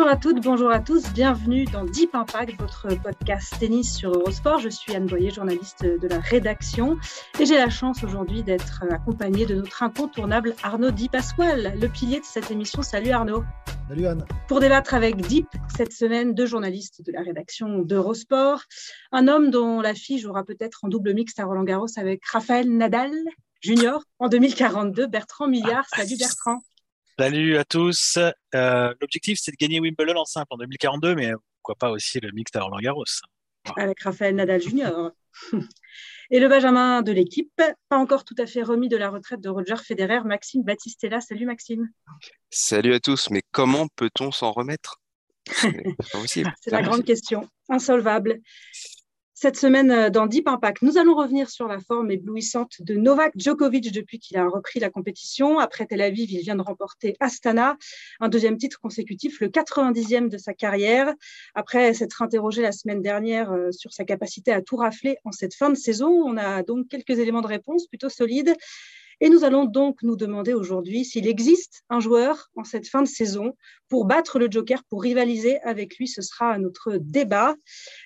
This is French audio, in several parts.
Bonjour à toutes, bonjour à tous, bienvenue dans Deep Impact, votre podcast tennis sur Eurosport. Je suis Anne Boyer, journaliste de la rédaction, et j'ai la chance aujourd'hui d'être accompagnée de notre incontournable Arnaud Di Pasquale, le pilier de cette émission. Salut Arnaud. Salut Anne. Pour débattre avec Deep cette semaine, deux journalistes de la rédaction d'Eurosport, un homme dont la fille jouera peut-être en double mixte à Roland Garros avec Raphaël Nadal Junior en 2042, Bertrand Millard. Salut Bertrand. Salut à tous. Euh, L'objectif, c'est de gagner Wimbledon en simple en 2042, mais pourquoi pas aussi le mixte à Roland Garros. Avec Raphaël Nadal Junior. Et le Benjamin de l'équipe, pas encore tout à fait remis de la retraite de Roger Federer, Maxime Battistella. Salut Maxime. Salut à tous. Mais comment peut-on s'en remettre? C'est la grande question, insolvable. Cette semaine, euh, dans Deep Impact, nous allons revenir sur la forme éblouissante de Novak Djokovic depuis qu'il a repris la compétition. Après Tel Aviv, il vient de remporter Astana, un deuxième titre consécutif, le 90e de sa carrière. Après s'être interrogé la semaine dernière euh, sur sa capacité à tout rafler en cette fin de saison, on a donc quelques éléments de réponse plutôt solides. Et nous allons donc nous demander aujourd'hui s'il existe un joueur en cette fin de saison pour battre le Joker, pour rivaliser avec lui. Ce sera notre débat.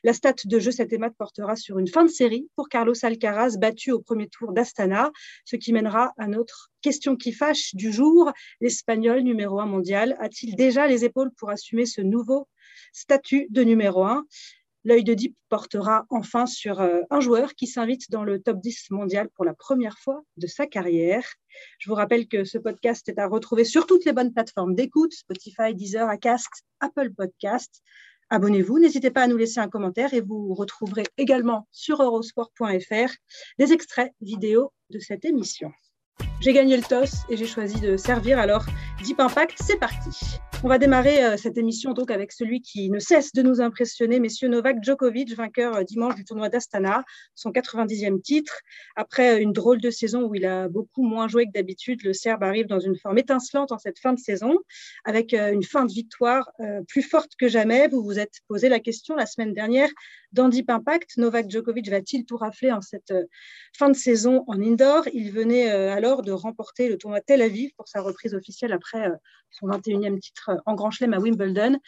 La stat de jeu cette émat portera sur une fin de série pour Carlos Alcaraz, battu au premier tour d'Astana, ce qui mènera à notre question qui fâche du jour. L'Espagnol numéro un mondial a-t-il déjà les épaules pour assumer ce nouveau statut de numéro un? L'œil de Deep portera enfin sur euh, un joueur qui s'invite dans le top 10 mondial pour la première fois de sa carrière. Je vous rappelle que ce podcast est à retrouver sur toutes les bonnes plateformes d'écoute, Spotify, Deezer, Acast, Apple Podcast. Abonnez-vous, n'hésitez pas à nous laisser un commentaire et vous retrouverez également sur eurosport.fr des extraits vidéo de cette émission. J'ai gagné le toss et j'ai choisi de servir, alors Deep Impact, c'est parti. On va démarrer euh, cette émission donc avec celui qui ne cesse de nous impressionner, messieurs Novak Djokovic, vainqueur euh, dimanche du tournoi d'Astana, son 90e titre. Après une drôle de saison où il a beaucoup moins joué que d'habitude, le Serbe arrive dans une forme étincelante en cette fin de saison, avec euh, une fin de victoire plus forte que jamais. Vous vous êtes posé la question la semaine dernière dans Deep Impact, Novak Djokovic va-t-il tout rafler en cette fin de saison en indoor? Il venait alors de remporter le tournoi Tel Aviv pour sa reprise officielle après son 21e titre en Grand Chelem à Wimbledon.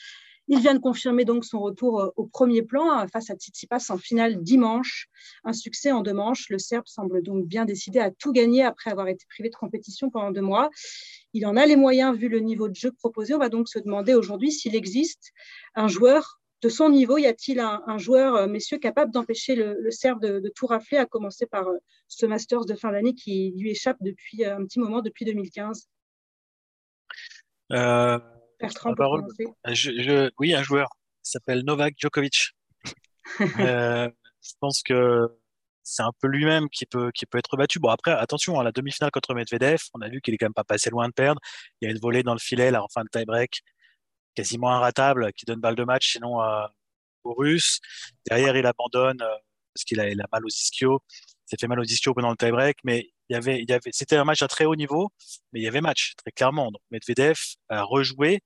Il vient de confirmer donc son retour euh, au premier plan euh, face à Tsitsipas en finale dimanche. Un succès en deux manches. Le Serbe semble donc bien décidé à tout gagner après avoir été privé de compétition pendant deux mois. Il en a les moyens vu le niveau de jeu proposé. On va donc se demander aujourd'hui s'il existe un joueur de son niveau. Y a-t-il un, joueur, euh, messieurs, capable d'empêcher le, Serbe de, tout rafler, à commencer par ce Masters de fin d'année qui lui échappe depuis un petit moment, depuis 2015 Bertrand, je, oui, un joueur. Il s'appelle Novak Djokovic. euh, je pense que c'est un peu lui-même qui peut, qui peut être battu. Bon, après, attention, à la demi-finale contre Medvedev, on a vu qu'il est quand même pas passé loin de perdre. Il y a une volée dans le filet, là, en fin de tie-break, quasiment inratable, qui donne balle de match, sinon euh, aux Russes. Derrière, il abandonne euh, parce qu'il a, a mal aux ischio. Il s'est fait mal aux ischio pendant le tie-break, mais il y avait, il y avait, c'était un match à très haut niveau, mais il y avait match, très clairement. Donc, Medvedev a rejoué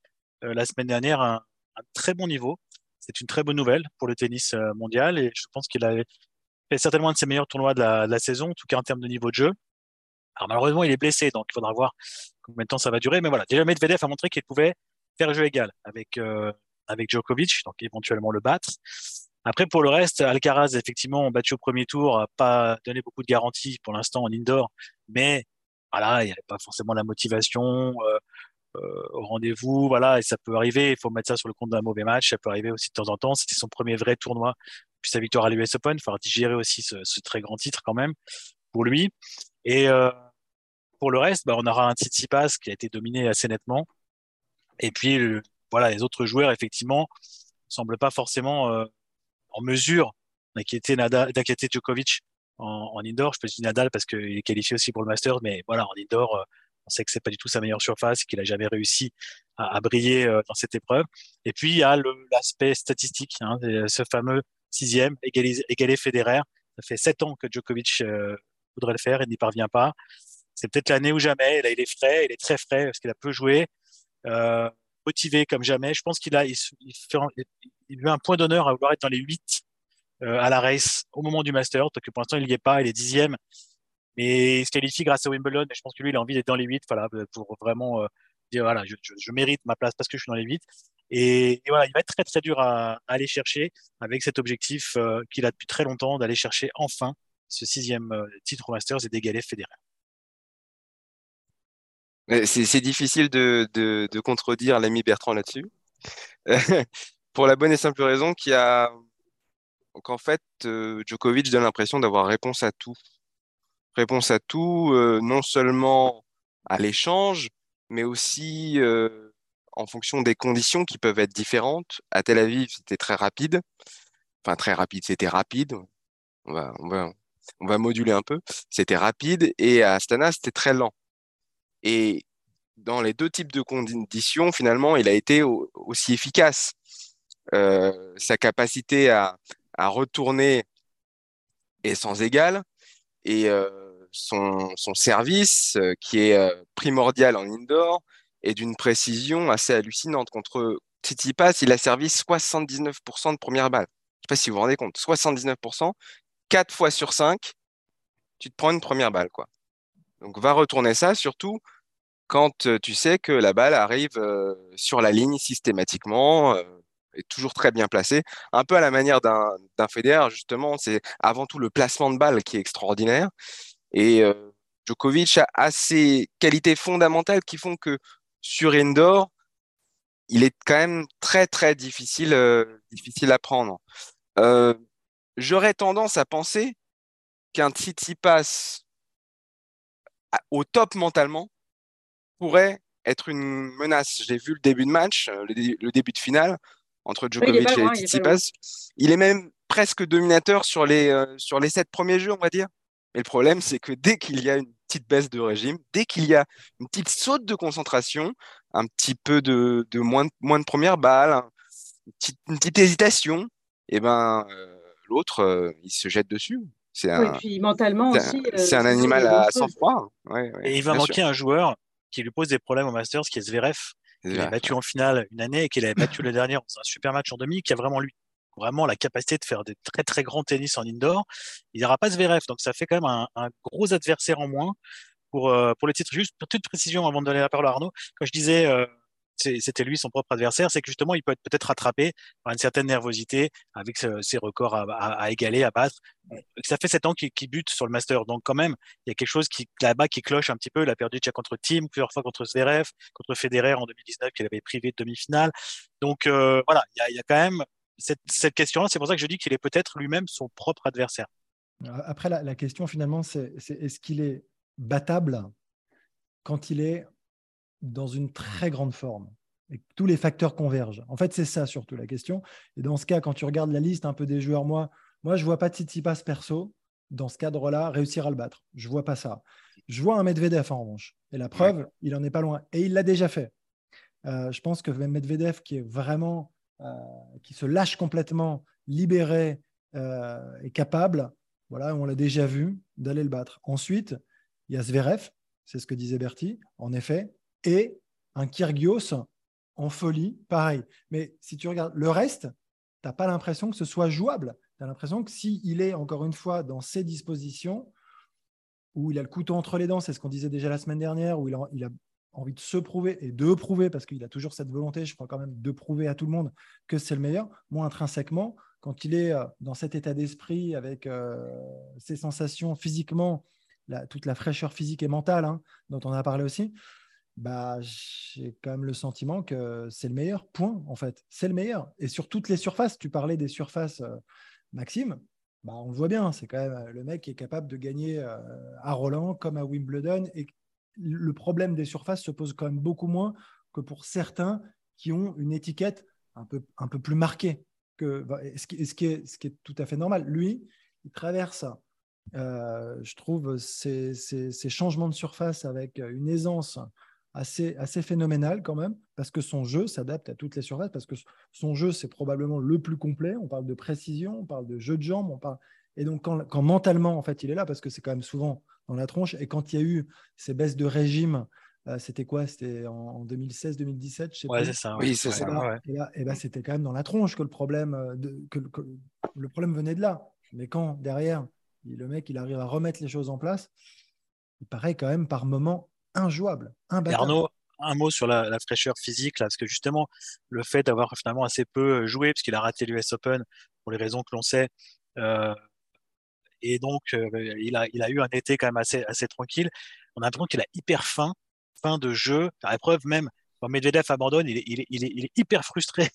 euh, la semaine dernière un, un, très bon niveau. C'est une très bonne nouvelle pour le tennis euh, mondial et je pense qu'il a fait certainement un de ses meilleurs tournois de la, de la, saison, en tout cas en termes de niveau de jeu. Alors malheureusement, il est blessé, donc il faudra voir combien de temps ça va durer. Mais voilà, déjà Medvedev a montré qu'il pouvait faire jeu égal avec euh, avec Djokovic, donc éventuellement le battre. Après, pour le reste, Alcaraz, effectivement, battu au premier tour, a pas donné beaucoup de garanties pour l'instant en indoor, mais voilà, il n'y avait pas forcément la motivation euh, euh, au rendez-vous, voilà, et ça peut arriver. Il faut mettre ça sur le compte d'un mauvais match. Ça peut arriver aussi de temps en temps. C'était son premier vrai tournoi puis sa victoire à l'US Open. Il faudra digérer aussi ce, très grand titre quand même pour lui. Et pour le reste, bah, on aura un Tsitsipas qui a été dominé assez nettement. Et puis, voilà, les autres joueurs, effectivement, semblent pas forcément euh, en mesure d'inquiéter Nada, d'inquiéter Djokovic en, indoor. Je peux dire Nadal parce qu'il est qualifié aussi pour le Masters, mais voilà, en indoor, euh, on sait que c'est pas du tout sa meilleure surface, qu'il a jamais réussi à, briller euh, dans cette épreuve. Et puis il y a l'aspect statistique, hein, ce fameux sixième égalé, égalé Federer. Ça fait sept ans que Djokovic voudrait le faire et n'y parvient pas. C'est peut-être l'année ou jamais. Là, il est frais, il est très frais parce qu'il a peu joué, motivé comme jamais. Je pense qu'il a, il, il, un point d'honneur à vouloir être dans les huit euh, à la race au moment du Master, que pour l'instant il n'y est pas, il est dixième, mais il se qualifie grâce à Wimbledon. Et je pense que lui, il a envie d'être dans les huit, voilà, pour vraiment euh, dire voilà, je, je, mérite ma place parce que je suis dans les huit. Et, voilà, il va être très très dur à, aller chercher avec cet objectif euh, qu'il a depuis très longtemps d'aller chercher enfin ce sixième titre au Masters et d'égaler Federer. C'est difficile de, contredire l'ami Bertrand là-dessus. pour la bonne et simple raison qu'il y a donc en fait, euh, Djokovic donne l'impression d'avoir réponse à tout. Réponse à tout, euh, non seulement à l'échange, mais aussi euh, en fonction des conditions qui peuvent être différentes. À Tel Aviv, c'était très rapide. Enfin, très rapide, c'était rapide. On va moduler un peu. C'était rapide. Et à Astana, c'était très lent. Et dans les deux types de conditions, finalement, il a été aussi efficace. sa capacité à, à retourner est sans égal et euh, son, son, service, euh, qui est euh, primordial en indoor, est d'une précision assez hallucinante. Contre Tsitsipas, il a servi 79% de première balle. Je ne sais pas si vous vous rendez compte, 79%, 4 fois sur 5, tu te prends une première balle. Quoi. Donc va retourner ça, surtout quand tu sais que la balle arrive sur la ligne systématiquement est toujours très bien placé. Un peu à la manière d'un Federer, justement, c'est avant tout le placement de balle qui est extraordinaire. Et euh, Djokovic a, a, ces qualités fondamentales qui font que sur indoor, il est quand même très très difficile, euh, difficile à prendre. Euh, J'aurais tendance à penser qu'un passe au top mentalement pourrait être une menace. J'ai vu le début de match, euh, le début de finale entre Djokovic et Tsitsipas. Il, est même presque dominateur sur les, euh, sur les sept premiers jeux, on va dire. Mais le problème, c'est que dès qu'il y a une petite baisse de régime, dès qu'il y a une petite saute de concentration, un petit peu de, de moins, de, moins de première balle, une petite, une petite hésitation, et eh ben euh, l'autre, euh, il se jette dessus. C'est un, puis mentalement aussi. C'est un animal à sang-froid. et il va manquer un joueur qui lui pose des problèmes au Masters, qui est Zverev. Il a battu en finale une année et qu'il avait battu le dernier dans un super match en demi, qui a vraiment lui vraiment la capacité de faire des très très grands tennis en indoor. Il n'y aura pas Zverev, donc ça fait quand même un, gros adversaire en moins pour, euh, pour les titres. Juste pour toute précision avant de donner la parole à Arnaud, quand je disais euh, c'était lui son propre adversaire, c'est que justement, il peut être peut-être rattrapé par une certaine nervosité avec ses records à, égaler, à battre. Ça fait sept ans qu'il bute sur le Master, donc quand même, il y a quelque chose qui là-bas qui cloche un petit peu. Il a perdu déjà contre Team, plusieurs fois contre Zverev, contre Federer en 2019 qu'il avait privé de demi-finale. Donc euh, voilà, il y, a, quand même cette, question-là. C'est pour ça que je dis qu'il est peut-être lui-même son propre adversaire. Après, la question finalement, c'est est-ce qu'il est battable quand il est dans une très grande forme et tous les facteurs convergent. En fait, c'est ça surtout la question. Et dans ce cas, quand tu regardes la liste un peu des joueurs, moi, moi je vois pas Tsitsipas perso dans ce cadre-là réussir à le battre. Je vois pas ça. Je vois un Medvedev en revanche. Et la preuve, il en est pas loin. Et il l'a déjà fait. Euh, je pense que Medvedev, qui est vraiment, euh, qui se lâche complètement, libéré euh, et capable, voilà, on l'a déjà vu, d'aller le battre. Ensuite, il y a Zverev, c'est ce que disait Bertie, en effet, et un Kyrgios en folie, pareil. Mais si tu regardes le reste, tu n'as pas l'impression que ce soit jouable. Tu as l'impression que s'il est, encore une fois, dans ses dispositions, où il a le couteau entre les dents, c'est ce qu'on disait déjà la semaine dernière, où il a, envie de se prouver et de prouver, parce qu'il a toujours cette volonté, je crois quand même, de prouver à tout le monde que c'est le meilleur. Moi, intrinsèquement, quand il est euh, dans cet état d'esprit, avec euh, ses sensations physiquement, toute la fraîcheur physique et mentale hein, dont on a parlé aussi, bah, j'ai quand même le sentiment que c'est le meilleur point, en fait. C'est le meilleur. Et sur toutes les surfaces, tu parlais des surfaces, euh, Maxime, bah, on le voit bien, c'est quand même euh, le mec qui est capable de gagner euh, à Roland comme à Wimbledon. Et le problème des surfaces se pose quand même beaucoup moins que pour certains qui ont une étiquette un peu, un peu plus marquée. Que, bah, ce, qui, ce, qui est, ce qui est tout à fait normal. Lui, il traverse je trouve ces, ces, changements de surface avec une aisance assez, assez phénoménale quand même, parce que son jeu s'adapte à toutes les surfaces, parce que son jeu, c'est probablement le plus complet. On parle de précision, on parle de jeu de jambes, on parle... Et donc, quand, quand mentalement, en fait, il est là, parce que c'est quand même souvent dans la tronche, et quand il y a eu ces baisses de régime euh, c'était quoi? C'était en 2016-2017, je sais ouais, c'est ça. Oui, c'est ça. Et là, et c'était quand même dans la tronche que le problème, euh, que, le problème venait de là. Mais quand derrière, le mec, il arrive à remettre les choses en place, il paraît quand même par moments injouable, Arnaud, un mot sur la, fraîcheur physique, là, parce que justement, le fait d'avoir finalement assez peu joué, puisqu'il a raté l'US Open pour les raisons que l'on sait, euh, et donc il, a, il a eu un été quand même assez, assez tranquille. On a l'impression qu'il a hyper faim fin de jeu, à épreuve même, quand Medvedev abandonne, il est, il est, il est, il est hyper frustré.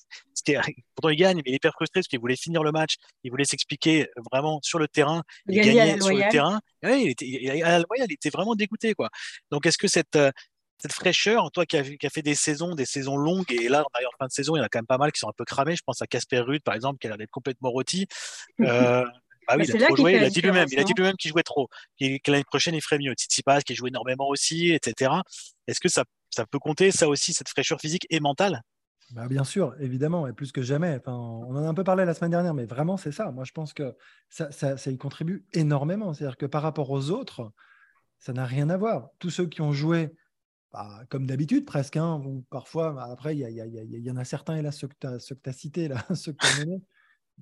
Pourtant, il gagne, mais il est hyper frustré parce qu'il voulait finir le match, il voulait s'expliquer vraiment sur le terrain, il, gagnait sur le terrain. Ouais, il était, à la il était vraiment dégoûté. Quoi. Donc, est-ce que cette, euh, cette fraîcheur, toi qui as, qui fait des saisons, des saisons longues, et là, en fin de saison, il y en a quand même pas mal qui sont un peu cramés. Je pense à Casper Ruud, par exemple, qui a l'air d'être complètement rôti. Euh, ah oui, bah, il a joué, il a dit lui-même, il a dit lui-même qu'il jouait trop, que l'année prochaine il ferait mieux. Tsitsipas qui joue énormément aussi, etc. Est-ce que ça, ça peut compter, ça aussi, cette fraîcheur physique et mentale? Bah bien sûr, évidemment, et plus que jamais. Enfin, on en a un peu parlé la semaine dernière, mais vraiment, c'est ça. Moi, je pense que ça, y contribue énormément. C'est-à-dire que par rapport aux autres, ça n'a rien à voir. Tous ceux qui ont joué, bah, comme d'habitude presque, hein, ou parfois, après, il y, en a certains, et là, ceux que tu as, cités, là, ceux que as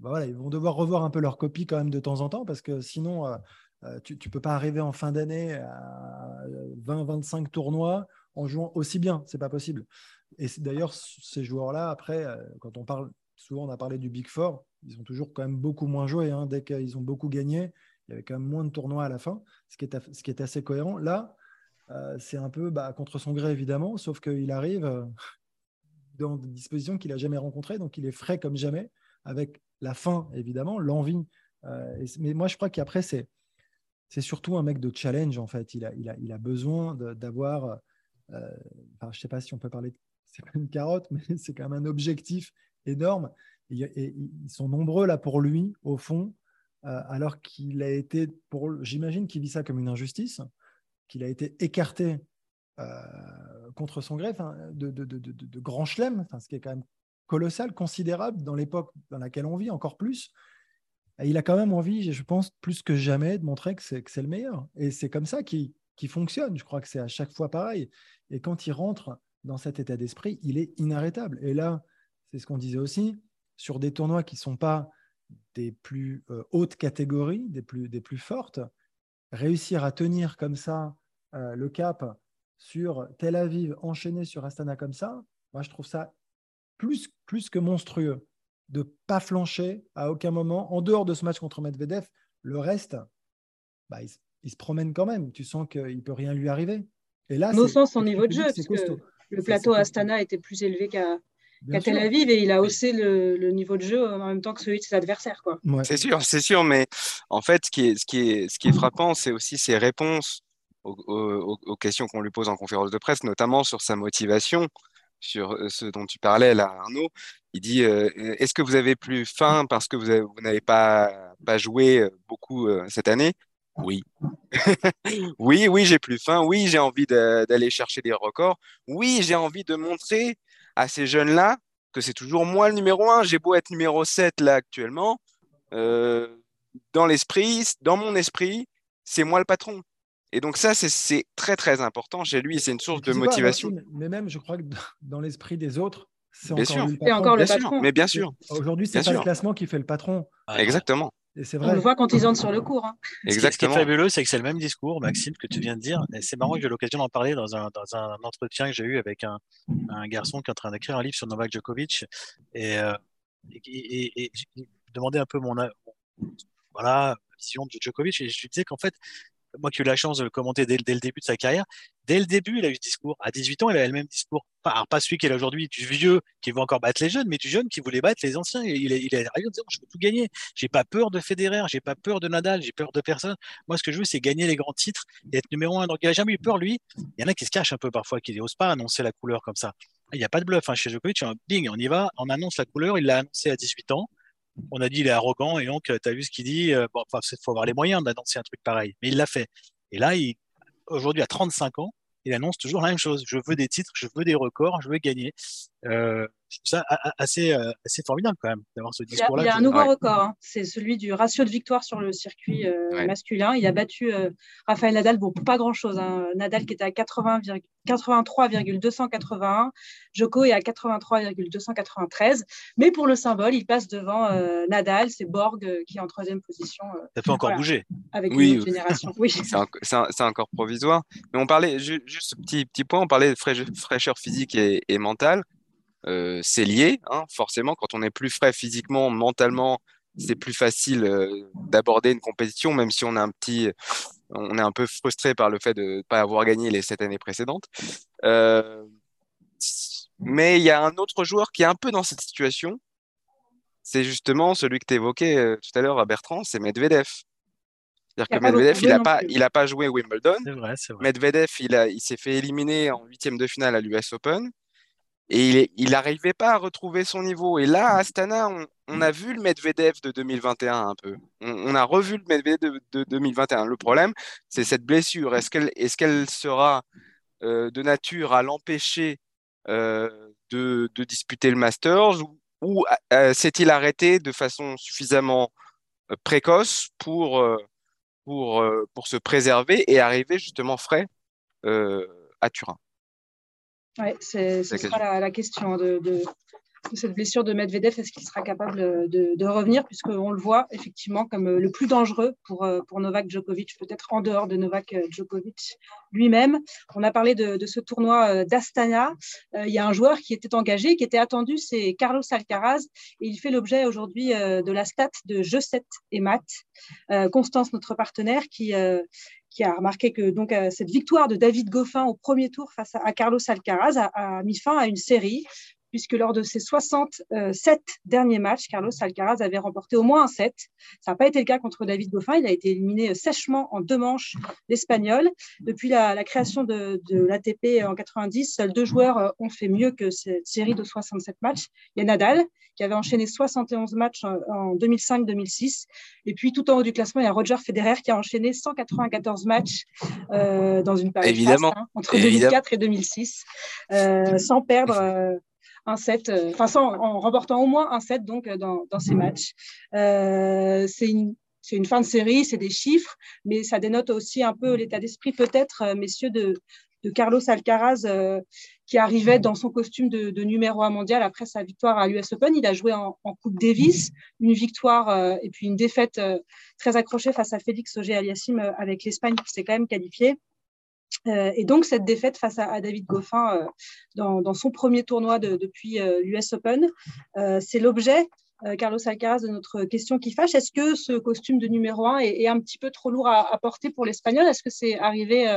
voilà, ils vont devoir revoir un peu leur copie quand même de temps en temps parce que sinon, euh, euh, tu ne peux pas arriver en fin d'année à 20-25 tournois en jouant aussi bien. C'est pas possible. Et d'ailleurs, ces joueurs-là, après, euh, quand on parle, souvent on a parlé du Big Four, ils ont toujours quand même beaucoup moins joué. Hein. Dès qu'ils ont beaucoup gagné, il y avait quand même moins de tournois à la fin, ce qui est, assez cohérent. Là, c'est un peu bah, contre son gré, évidemment, sauf qu'il arrive dans des dispositions qu'il n'a jamais rencontrées, donc il est frais comme jamais, avec la faim, évidemment, l'envie. Euh, mais moi, je crois qu'après, c'est, surtout un mec de challenge, en fait. Il a besoin d'avoir. Euh, je ne sais pas si on peut parler. De, c'est carotte, mais c'est quand même un objectif énorme. Et, ils sont nombreux là pour lui, au fond, euh, alors qu'il a été. Pour, j'imagine qu'il vit ça comme une injustice, qu'il a été écarté contre son gré, de, de, de, grand chelem, ce qui est quand même colossal, considérable dans l'époque dans laquelle on vit, encore plus. Et il a quand même envie, je pense, plus que jamais, de montrer que c'est, le meilleur. Et c'est comme ça qu'il, fonctionne. Je crois que c'est à chaque fois pareil. Et quand il rentre dans cet état d'esprit, il est inarrêtable. Et là, c'est ce qu'on disait aussi, sur des tournois qui ne sont pas des plus euh, hautes catégories, des plus, des plus fortes, réussir à tenir comme ça euh, le cap sur Tel Aviv, enchaîné sur Astana comme ça, moi je trouve ça plus, plus que monstrueux de pas flancher à aucun moment. En dehors de ce match contre Medvedev, le reste, bah, se promène quand même. Tu sens qu'il ne peut rien lui arriver. Et là, Nos sens son niveau de jeu, parce que le plateau Astana était plus élevé qu'à Tel Aviv et il a haussé le, niveau de jeu en même temps que celui de ses adversaires. C'est sûr, c'est sûr, mais en fait, ce qui est, ce qui est, ce qui est frappant, c'est aussi ses réponses aux, aux questions qu'on lui pose en conférence de presse, notamment sur sa motivation sur ce dont tu parlais là, Arnaud. Il dit Est-ce que vous avez plus faim parce que vous, n'avez pas, pas joué beaucoup cette année? Oui. oui, oui, j'ai plus faim. Oui, j'ai envie d'aller chercher des records. Oui, j'ai envie de montrer à ces jeunes-là que c'est toujours moi le numéro un. J'ai beau être numéro 7 là actuellement. dans l'esprit, dans mon esprit, c'est moi le patron. Et donc ça, c'est très très important chez lui. C'est une source de motivation. mais même, je crois que dans l'esprit des autres, c'est encore, le patron. mais bien sûr. Aujourd'hui, c'est pas le classement qui fait le patron. Exactement. Et c'est vrai. On le voit quand ils entrent sur le cours. Hein. Exactement. Ce qui est fabuleux, c'est que c'est le même discours, Maxime, que tu viens de dire. c'est marrant que j'ai l'occasion d'en parler dans un, dans un, entretien que j'ai eu avec un, un, garçon qui est en train d'écrire un livre sur Novak Djokovic. Et, euh, et, et, et, demandé un peu mon, voilà, vision de Djokovic. Et je lui disais qu'en fait, moi qui ai eu la chance de le commenter dès, le début de sa carrière, dès le début, il a eu ce discours. À 18 ans, il avait le même discours. Enfin, pas celui qu'il a aujourd'hui, du vieux qui veut encore battre les jeunes, mais du jeune qui voulait battre les anciens. Il, est, il est arrivé en disant, je peux tout gagner. J'ai pas peur de Federer, j'ai pas peur de Nadal, j'ai peur de personne. Moi, ce que je veux, c'est gagner les grands titres et être numéro un. Donc, il n'a jamais eu peur, lui. Il y en a qui se cachent un peu parfois, qui n'osent pas annoncer la couleur comme ça. Il n'y a pas de bluff hein. chez Djokovic. Bing, on y va, on annonce la couleur. Il l'a annoncé à 18 ans. on a dit il est arrogant et donc tu as vu ce qu'il dit. bon, enfin, il faut avoir les moyens d'annoncer un truc pareil. Mais il l'a fait. Et là, aujourd'hui, à 35 ans, il annonce toujours la même chose. Je veux des titres, je veux des records, je veux gagner. Euh, ça assez, euh, assez formidable quand même d'avoir ce discours-là. Il y a, un nouveau record, hein. c'est celui du ratio de victoire sur le circuit euh, masculin. Il a battu euh, Raphaël Nadal, bon, pas grand-chose. Hein. Nadal qui était à 83,281, Joko est à 83,293. Mais pour le symbole, il passe devant Nadal, c'est Borg qui est en troisième position. ça peut encore bouger. Avec une autre génération. Oui. C'est encore provisoire. Mais on parlait, juste ce petit, petit point, on parlait de fraîcheur physique et, et mentale. Euh, c'est lié, hein, forcément. Quand on est plus frais physiquement, mentalement, c'est plus facile euh, d'aborder une compétition, même si on a un petit, on est un peu frustré par le fait de ne pas avoir gagné les sept années précédentes. Euh, mais il y a un autre joueur qui est un peu dans cette situation. C'est justement celui que tu évoquais tout à l'heure à Bertrand, c'est Medvedev. C'est-à-dire que Medvedev, il n'a pas, il a pas joué Wimbledon. Vrai, Medvedev, il, a, il s'est fait éliminer en huitième de finale à l'US Open. Et il n'arrivait pas à retrouver son niveau. Et là, à Astana, on, a vu le Medvedev de 2021 un peu. On, a revu le Medvedev de, 2021. Le problème, c'est cette blessure. Est-ce qu'elle est sera euh, de nature à l'empêcher euh, de, disputer le Masters ou, euh, s'est-il arrêté de façon suffisamment précoce pour, pour, pour se préserver et arriver justement frais à Turin? Oui, ce sera la, question de, cette blessure de Medvedev. Est-ce qu'il sera capable de, de revenir Puisqu'on le voit effectivement comme le plus dangereux pour, pour Novak Djokovic, peut-être en dehors de Novak Djokovic lui-même. On a parlé de, ce tournoi euh, d'Astana. Euh, il y a un joueur qui était engagé, qui était attendu, c'est Carlos Alcaraz. Et il fait l'objet aujourd'hui euh, de la stat de Je 7 et Math. Constance, notre partenaire, qui, qui a remarqué que donc euh, cette victoire de David Goffin au premier tour face à, Carlos Alcaraz a, mis fin à une série puisque lors de ses 67 derniers matchs, Carlos Alcaraz avait remporté au moins un set. Ça n'a pas été le cas contre David Goffin. Il a été éliminé euh, sèchement en deux manches l'Espagnol. Depuis la, création de, l'ATP en 90, seuls deux joueurs euh, ont fait mieux que cette série de 67 matchs. Il y a Nadal, qui avait enchaîné 71 matchs en, 2005-2006. Et puis, tout en haut du classement, il y a Roger Federer, qui a enchaîné 194 matchs euh, dans une période Évidemment. Hein, entre 2004 et 2006, sans perdre un set, euh, en remportant au moins un set donc euh, dans, dans ces matchs. Euh, c'est une c'est une fin de série, c'est des chiffres, mais ça dénote aussi un peu l'état d'esprit peut-être, messieurs, de, de Carlos Alcaraz, qui arrivait dans son costume de, de, numéro un mondial après sa victoire à l'US Open. Il a joué en, en Coupe Davis, une victoire et puis une défaite très accrochée face à Félix Auger-Aliassime avec l'Espagne qui s'est quand même qualifiée. Euh, et donc, cette défaite face à, David Goffin euh, dans, son premier tournoi depuis l'US euh, Open, c'est l'objet, Carlos Alcaraz, de notre question qui fâche. Est-ce que ce costume de numéro 1 est, un petit peu trop lourd à, porter pour l'Espagnol? Est-ce que c'est arrivé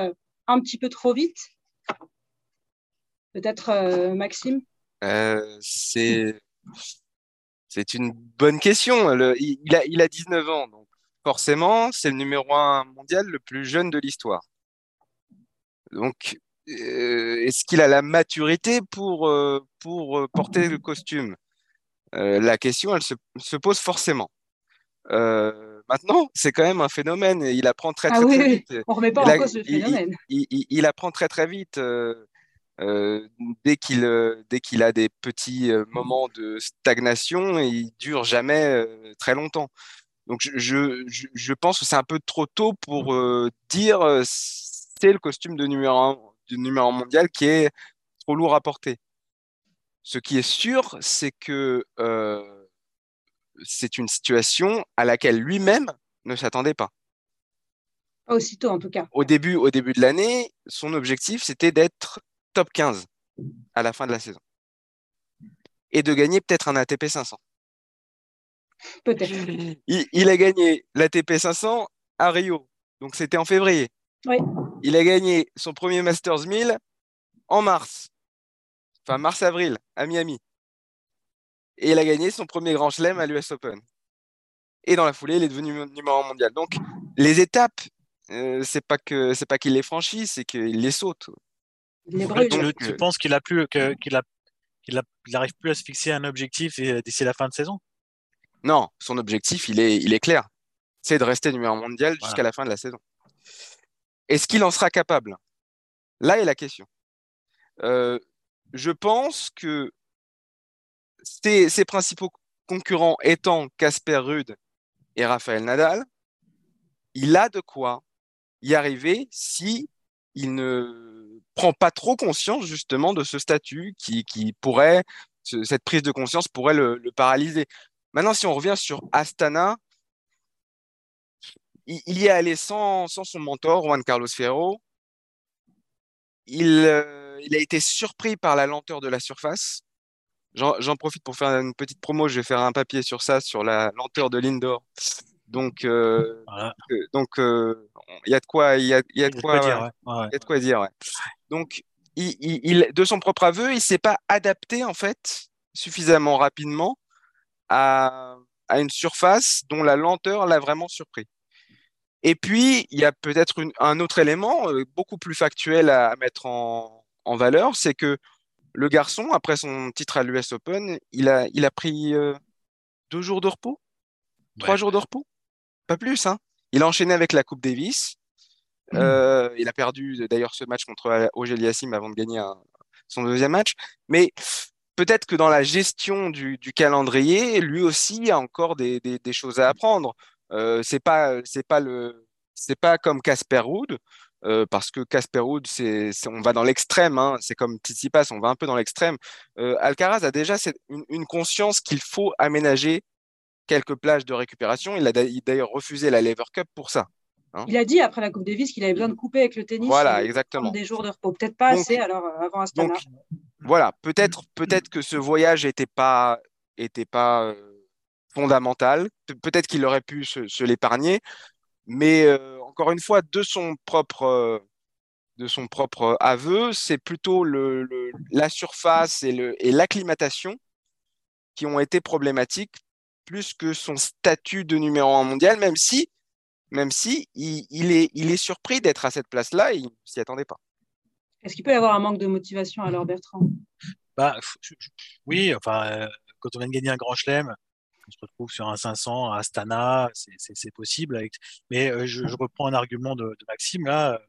un petit peu trop vite? Peut-être Maxime? C'est c'est une bonne question. il, a, il a 19 ans, donc forcément, c'est le numéro 1 mondial le plus jeune de l'histoire. Donc, euh, est-ce qu'il a la maturité pour, euh, pour euh, porter le costume? La question, elle se, pose forcément. maintenant, c'est quand même un phénomène. Il apprend très, ah très, oui, vite. On remet pas en cause le phénomène. Il, apprend très, très vite. dès qu'il dès qu'il a des petits moments de stagnation, il dure jamais très longtemps. Donc je, je, je pense que c'est un peu trop tôt pour dire c'est le costume de numéro 1, du numéro mondial qui est trop lourd à porter. Ce qui est sûr, c'est que euh, c'est une situation à laquelle lui-même ne s'attendait pas. Pas aussitôt, en tout cas. Au début, au début de l'année, son objectif, c'était d'être top 15 à la fin de la saison. Et de gagner peut-être un ATP 500. Peut-être. Il, il, a gagné l'ATP 500 à Rio. Donc c'était en février. Oui. Il a gagné son premier Masters 1000 en mars, enfin mars-avril, à Miami. Et il a gagné son premier Grand Chelem à l'US Open. Et dans la foulée, il est devenu numéro 1 mondial. Donc, les étapes, euh, c'est pas que c'est pas qu'il les franchit, c'est qu'il les saute. tu, penses qu'il a plus qu'il a qu'il n'arrive plus à se fixer un objectif d'ici la fin de saison? Non, son objectif, il est, il est clair. C'est de rester numéro mondial jusqu'à la fin de la saison. Est-ce qu'il en sera capable? Là est la question. Euh, je pense que ses, principaux concurrents étant Casper Ruud et Raphaël Nadal, il a de quoi y arriver si il ne prend pas trop conscience justement de ce statut qui, pourrait, cette prise de conscience pourrait le, paralyser. Maintenant, si on revient sur Astana, il, y est allé sans, sans, son mentor, Juan Carlos Ferro. Il, euh, il a été surpris par la lenteur de la surface. J'en profite pour faire une petite promo. Je vais faire un papier sur ça, sur la lenteur de l'indoor. Donc, euh, donc, il y a de quoi, il y a, y a de quoi, dire. De quoi dire. Donc, il, il, de son propre aveu, il s'est pas adapté en fait suffisamment rapidement à, à une surface dont la lenteur l'a vraiment surpris. Et puis, il y a peut-être un autre élément euh, beaucoup plus factuel à, mettre en, en valeur, c'est que le garçon, après son titre à l'US Open, il a, il a pris euh, deux jours de repos, trois jours de repos, pas plus. Hein. Il a enchaîné avec la Coupe Davis. Mmh. Euh, il a perdu d'ailleurs ce match contre Ogel Yassim avant de gagner son deuxième match. Mais peut-être que dans la gestion du, calendrier, lui aussi a encore des, choses à apprendre. Euh, c'est pas, c'est pas le, c'est pas comme Casper Ruud euh, parce que Casper Ruud, c'est, on va dans l'extrême, hein, c'est comme Tsitsipas, on va un peu dans l'extrême. Euh, Alcaraz a déjà une, conscience qu'il faut aménager quelques plages de récupération. Il a d'ailleurs refusé la Lever Cup pour ça. Hein. Il a dit après la Coupe Davis qu'il avait besoin de couper avec le tennis. Voilà, exactement. Des jours de repos, peut-être pas assez alors euh, avant Astana. Donc, voilà, peut-être, peut-être que ce voyage n'était pas, était pas fondamental. peut-être qu'il aurait pu se, l'épargner, mais encore une fois, de son propre, euh, de son propre aveu, c'est plutôt le, la surface et l'acclimatation qui ont été problématiques plus que son statut de numéro un mondial, même si, même si il, est, il est surpris d'être à cette place-là et il ne s'y attendait pas. Est-ce qu'il peut y avoir un manque de motivation alors, Bertrand? Bah, Oui, enfin, euh, quand on vient de gagner un grand chelem, on se retrouve sur un 500 à Astana, c'est possible. Mais euh, je, reprends un argument de, Maxime là.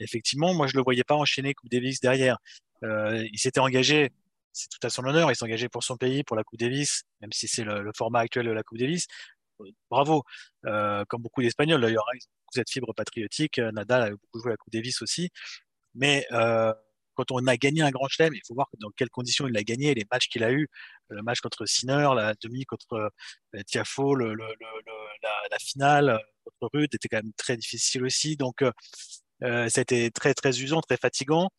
effectivement, moi je le voyais pas enchaîner Coupe Davis derrière. Euh, il s'était engagé, c'est tout à son honneur, il s'est engagé pour son pays, pour la Coupe Davis, même si c'est le, format actuel de la Coupe Davis. Bravo, euh, comme beaucoup d'Espagnols d'ailleurs, hein, ils ont cette fibre patriotique. Nadal a beaucoup joué à la Coupe Davis aussi, mais quand on a gagné un grand chelem, il faut voir dans quelles conditions il l'a gagné, les matchs qu'il a eu, le match contre Sinner, la demi contre euh, Tiafo, le, la, finale contre Ruth était quand même très difficile aussi. Donc, euh, euh, a été très, très usant, très fatigant,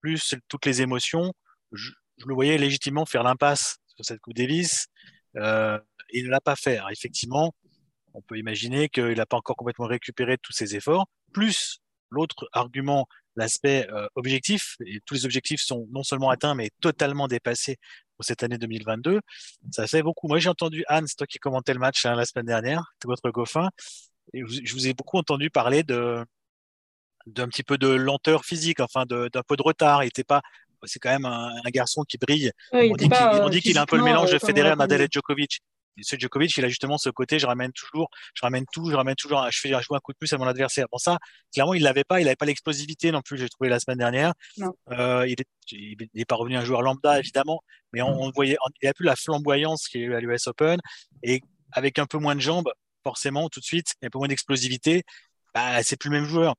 plus toutes les émotions. Je, le voyais légitimement faire l'impasse sur cette Coupe Davis. Euh, il ne l'a pas fait. effectivement, on peut imaginer qu'il n'a pas encore complètement récupéré tous ses efforts. Plus l'autre argument l'aspect euh, objectif, et tous les objectifs sont non seulement atteints, mais totalement dépassés pour cette année 2022. Ça fait beaucoup. Moi, j'ai entendu Anne, c'est toi qui commentais le match hein, la semaine dernière, votre Goffin, et je vous ai beaucoup entendu parler de d'un petit peu de lenteur physique, enfin d'un peu de retard. Il était pas, c'est quand même un, garçon qui brille. on dit qu'il a un peu le mélange de euh, Federer, Nadal et Djokovic ce Djokovic, il a justement ce côté, je ramène toujours, je ramène tout, je ramène toujours, je fais je joue un coup de plus à mon adversaire. Bon, ça, clairement, il l'avait pas, il n'avait pas l'explosivité non plus, j'ai trouvé la semaine dernière. Euh, il n'est pas revenu un joueur lambda, évidemment, mais on, voyait, il a plus la flamboyance qu'il a eu à l'US Open et avec un peu moins de jambes, forcément, tout de suite, un peu moins d'explosivité, bah, c'est plus le même joueur.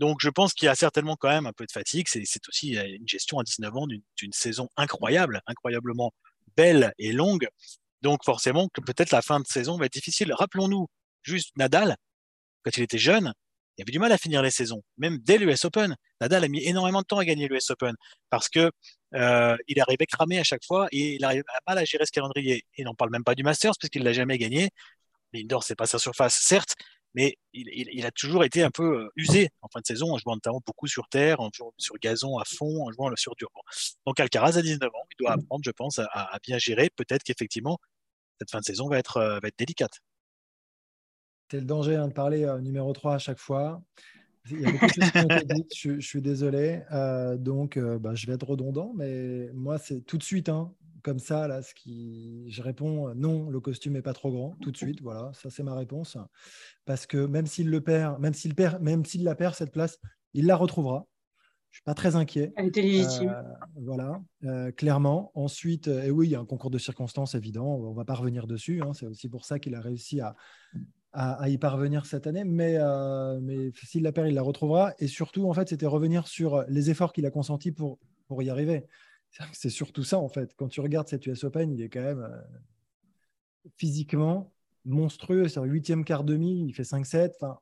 Donc, je pense qu'il y a certainement quand même un peu de fatigue. C'est aussi une gestion à 19 ans d'une saison incroyable, incroyablement belle et longue. Donc forcément que peut-être la fin de saison va être difficile. Rappelons-nous juste Nadal, quand il était jeune, il avait du mal à finir les saisons. Même dès l'US Open, Nadal a mis énormément de temps à gagner l'US Open parce que euh, il arrivait cramé à chaque fois et il arrivait mal à gérer ce calendrier. Et n'en parle même pas du Masters puisqu'il l'a jamais gagné. L'indoor, c'est pas sa surface, certes, mais il, a toujours été un peu euh, usé en fin de saison, en jouant notamment beaucoup sur terre, en jouant sur gazon à fond, en jouant sur dur. Donc Alcaraz a 19 ans, il doit apprendre, je pense, à, bien gérer. Peut-être qu'effectivement, cette fin de saison va être, euh, va être délicate. C'est le danger hein, de parler euh, numéro 3 à chaque fois. Il y a beaucoup de choses qui ont été dites, je, suis désolé. donc, bah, je vais être redondant, mais moi, c'est tout de suite. Hein, comme ça, là, ce qui, je réponds non, le costume n'est pas trop grand, tout de suite. Voilà, ça c'est ma réponse. Parce que même s'il le perd, même s'il perd, même s'il la perd cette place, il la retrouvera. Je suis pas très inquiet. Elle était légitime. Euh, voilà, euh, clairement. Ensuite, euh, et oui, il y a un concours de circonstances évident. On va pas revenir dessus. Hein. C'est aussi pour ça qu'il a réussi à, à, y parvenir cette année. Mais, mais s'il la perd, il la retrouvera. Et surtout, en fait, c'était revenir sur les efforts qu'il a consentis pour, pour y arriver. C'est surtout ça, en fait. Quand tu regardes cette US Open, il est quand même physiquement monstrueux. C'est huitième quart demi, il fait 5-7. Enfin,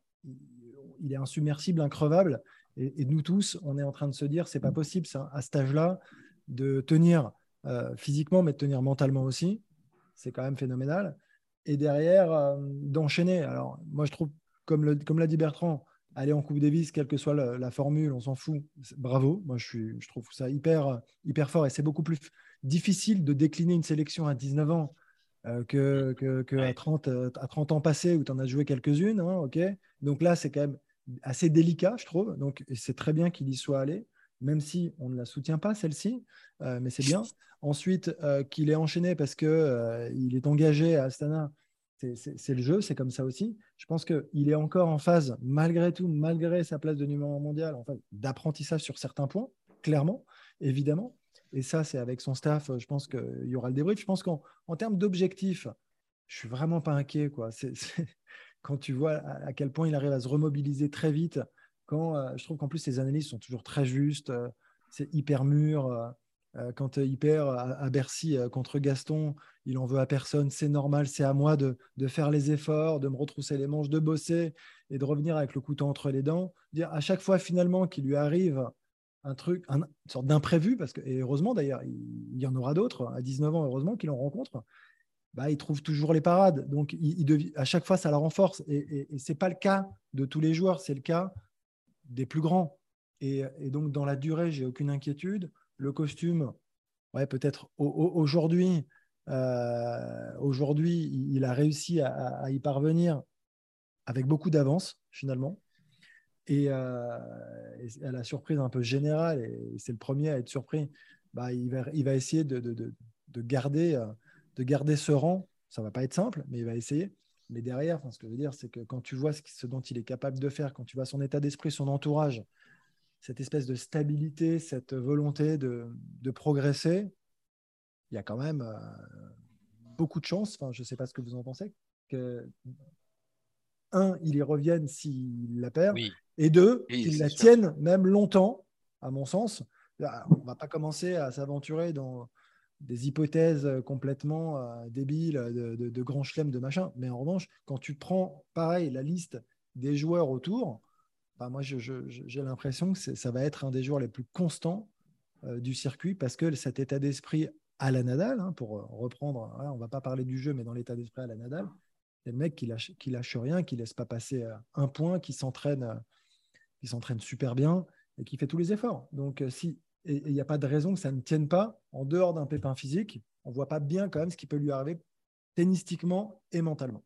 il est insubmersible, increvable. Et, nous tous, on est en train de se dire, c'est pas possible à cet âge-là de tenir euh, physiquement, mais de tenir mentalement aussi. C'est quand même phénoménal. Et derrière, euh, d'enchaîner. Alors, moi, je trouve, comme l'a comme dit Bertrand, aller en Coupe Davis, quelle que soit la, formule, on s'en fout. Bravo. Moi, je, suis, je trouve ça hyper, hyper fort. Et c'est beaucoup plus difficile de décliner une sélection à 19 ans euh, que, que, à, 30, à 30 ans passés où tu en as joué quelques-unes. Hein, ok Donc là, c'est quand même assez délicat, je trouve. Donc, c'est très bien qu'il y soit allé, même si on ne la soutient pas, celle-ci, euh, mais c'est bien. Ensuite, euh, qu'il est enchaîné parce qu'il euh, est engagé à Astana, c'est le jeu, c'est comme ça aussi. Je pense qu'il est encore en phase, malgré tout, malgré sa place de numéro mondial, en d'apprentissage sur certains points, clairement, évidemment. Et ça, c'est avec son staff, je pense qu'il y aura le débrief. Je pense qu'en termes d'objectifs, je suis vraiment pas inquiet. Quoi. Quand tu vois à, quel point il arrive à se remobiliser très vite, quand euh, je trouve qu'en plus ses analyses sont toujours très justes, euh, c'est hyper mûr. Euh, quand il perd à, Bercy contre Gaston, il en veut à personne, c'est normal, c'est à moi de, faire les efforts, de me retrousser les manches, de bosser et de revenir avec le couteau entre les dents. À chaque fois finalement qu'il lui arrive un truc, une sorte d'imprévu, parce que, et heureusement d'ailleurs, il, y en aura d'autres, à 19 ans, heureusement qu'il en rencontre, bah, il trouve toujours les parades. Donc, à chaque fois, ça la renforce. Et, ce n'est pas le cas de tous les joueurs, c'est le cas des plus grands. Et, donc, dans la durée, j'ai aucune inquiétude. Le costume, ouais, peut-être aujourd'hui, euh, aujourd'hui, il a réussi à, y parvenir avec beaucoup d'avance, finalement. Et, euh, à la surprise un peu générale, et c'est le premier à être surpris, bah, il, va, essayer de garder. Euh, de garder ce rang. Ça va pas être simple, mais il va essayer. Mais derrière, ce que je veux dire, c'est que quand tu vois ce, dont il est capable de faire, quand tu vois son état d'esprit, son entourage, cette espèce de stabilité, cette volonté de, progresser, il y a quand même euh, beaucoup de chance. Enfin, je ne sais pas ce que vous en pensez. Que, un, il y revienne s'il la perd, et deux, qu'il la tienne même longtemps, à mon sens. On ne va pas commencer à s'aventurer dans, des hypothèses euh, complètement euh, débiles de, de, grands chelems, de machin. Mais en revanche, quand tu prends, pareil, la liste des joueurs autour, bah moi, j'ai l'impression que ça va être un des joueurs les plus constants euh, du circuit parce que cet état d'esprit à la Nadal, hein, pour reprendre, on ne va pas parler du jeu, mais dans l'état d'esprit à la Nadal, c'est le mec qui lâche, qui lâche rien, qui laisse pas passer un point, qui s'entraîne, qui s'entraîne super bien et qui fait tous les efforts. Donc, si et il n'y a pas de raison que ça ne tienne pas en dehors d'un pépin physique. On ne voit pas bien quand même ce qui peut lui arriver tennistiquement et mentalement.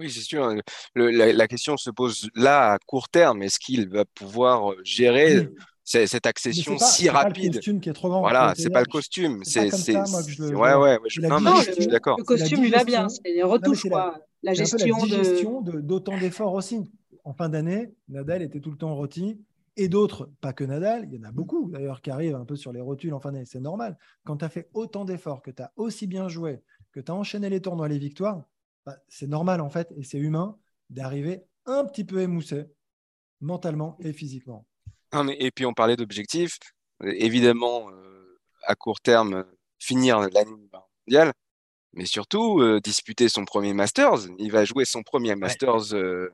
Oui, c'est sûr. la, question se pose là à court terme. Est-ce qu'il va pouvoir gérer cette accession si rapide C'est le costume qui est trop grand. Voilà, c'est pas le costume. C'est le. Ouais, ouais, je... Non, je suis d'accord. Le costume, il va bien. C'est les retouches, quoi. La, gestion d'autant d'efforts aussi. En fin d'année, Nadal était tout le temps rôti et d'autres, pas que Nadal, il y en a beaucoup d'ailleurs qui arrivent un peu sur les rotules en fin d'année, c'est normal. Quand tu as fait autant d'efforts, que tu as aussi bien joué, que tu as enchaîné les tournois, les victoires, bah, c'est normal en fait, et c'est humain d'arriver un petit peu émoussé, mentalement et physiquement. et puis on parlait d'objectifs, évidemment, euh, à court terme, finir l'année mondiale, mais surtout euh, disputer son premier Masters. Il va jouer son premier Masters euh,